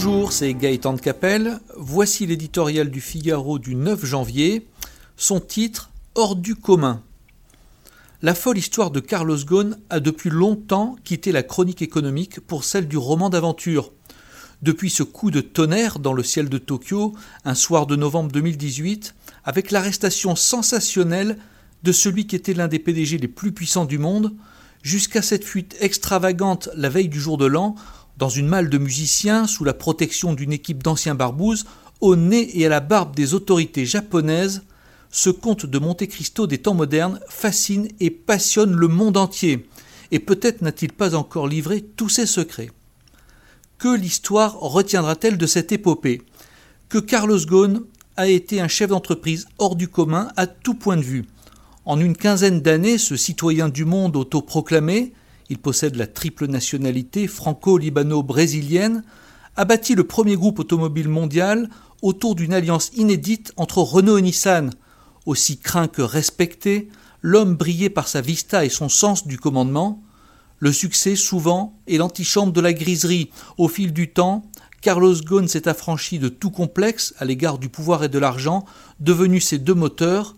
Bonjour, c'est Gaëtan de Capelle. Voici l'éditorial du Figaro du 9 janvier. Son titre Hors du commun. La folle histoire de Carlos Ghosn a depuis longtemps quitté la chronique économique pour celle du roman d'aventure. Depuis ce coup de tonnerre dans le ciel de Tokyo, un soir de novembre 2018, avec l'arrestation sensationnelle de celui qui était l'un des PDG les plus puissants du monde, jusqu'à cette fuite extravagante la veille du jour de l'an, dans une malle de musiciens, sous la protection d'une équipe d'anciens barbouzes, au nez et à la barbe des autorités japonaises, ce conte de Monte Cristo des temps modernes fascine et passionne le monde entier, et peut-être n'a-t-il pas encore livré tous ses secrets. Que l'histoire retiendra-t-elle de cette épopée? Que Carlos Ghosn a été un chef d'entreprise hors du commun à tout point de vue. En une quinzaine d'années, ce citoyen du monde autoproclamé, il possède la triple nationalité franco-libano-brésilienne, a bâti le premier groupe automobile mondial autour d'une alliance inédite entre Renault et Nissan, aussi craint que respecté, l'homme brillait par sa vista et son sens du commandement. Le succès, souvent, est l'antichambre de la griserie. Au fil du temps, Carlos Ghosn s'est affranchi de tout complexe à l'égard du pouvoir et de l'argent, devenu ses deux moteurs,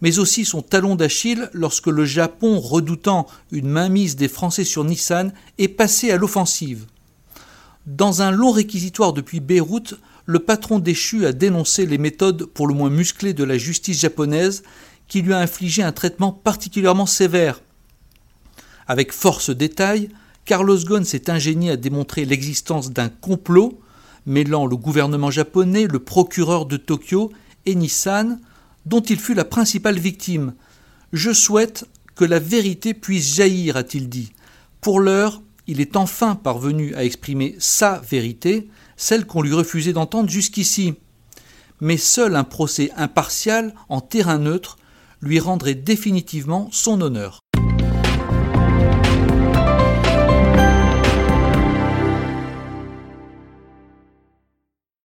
mais aussi son talon d'Achille lorsque le Japon, redoutant une mainmise des Français sur Nissan, est passé à l'offensive. Dans un long réquisitoire depuis Beyrouth, le patron déchu a dénoncé les méthodes pour le moins musclées de la justice japonaise qui lui a infligé un traitement particulièrement sévère. Avec force détail, Carlos Ghosn s'est ingénié à démontrer l'existence d'un complot mêlant le gouvernement japonais, le procureur de Tokyo et Nissan, dont il fut la principale victime. Je souhaite que la vérité puisse jaillir, a-t-il dit. Pour l'heure, il est enfin parvenu à exprimer sa vérité, celle qu'on lui refusait d'entendre jusqu'ici. Mais seul un procès impartial, en terrain neutre, lui rendrait définitivement son honneur.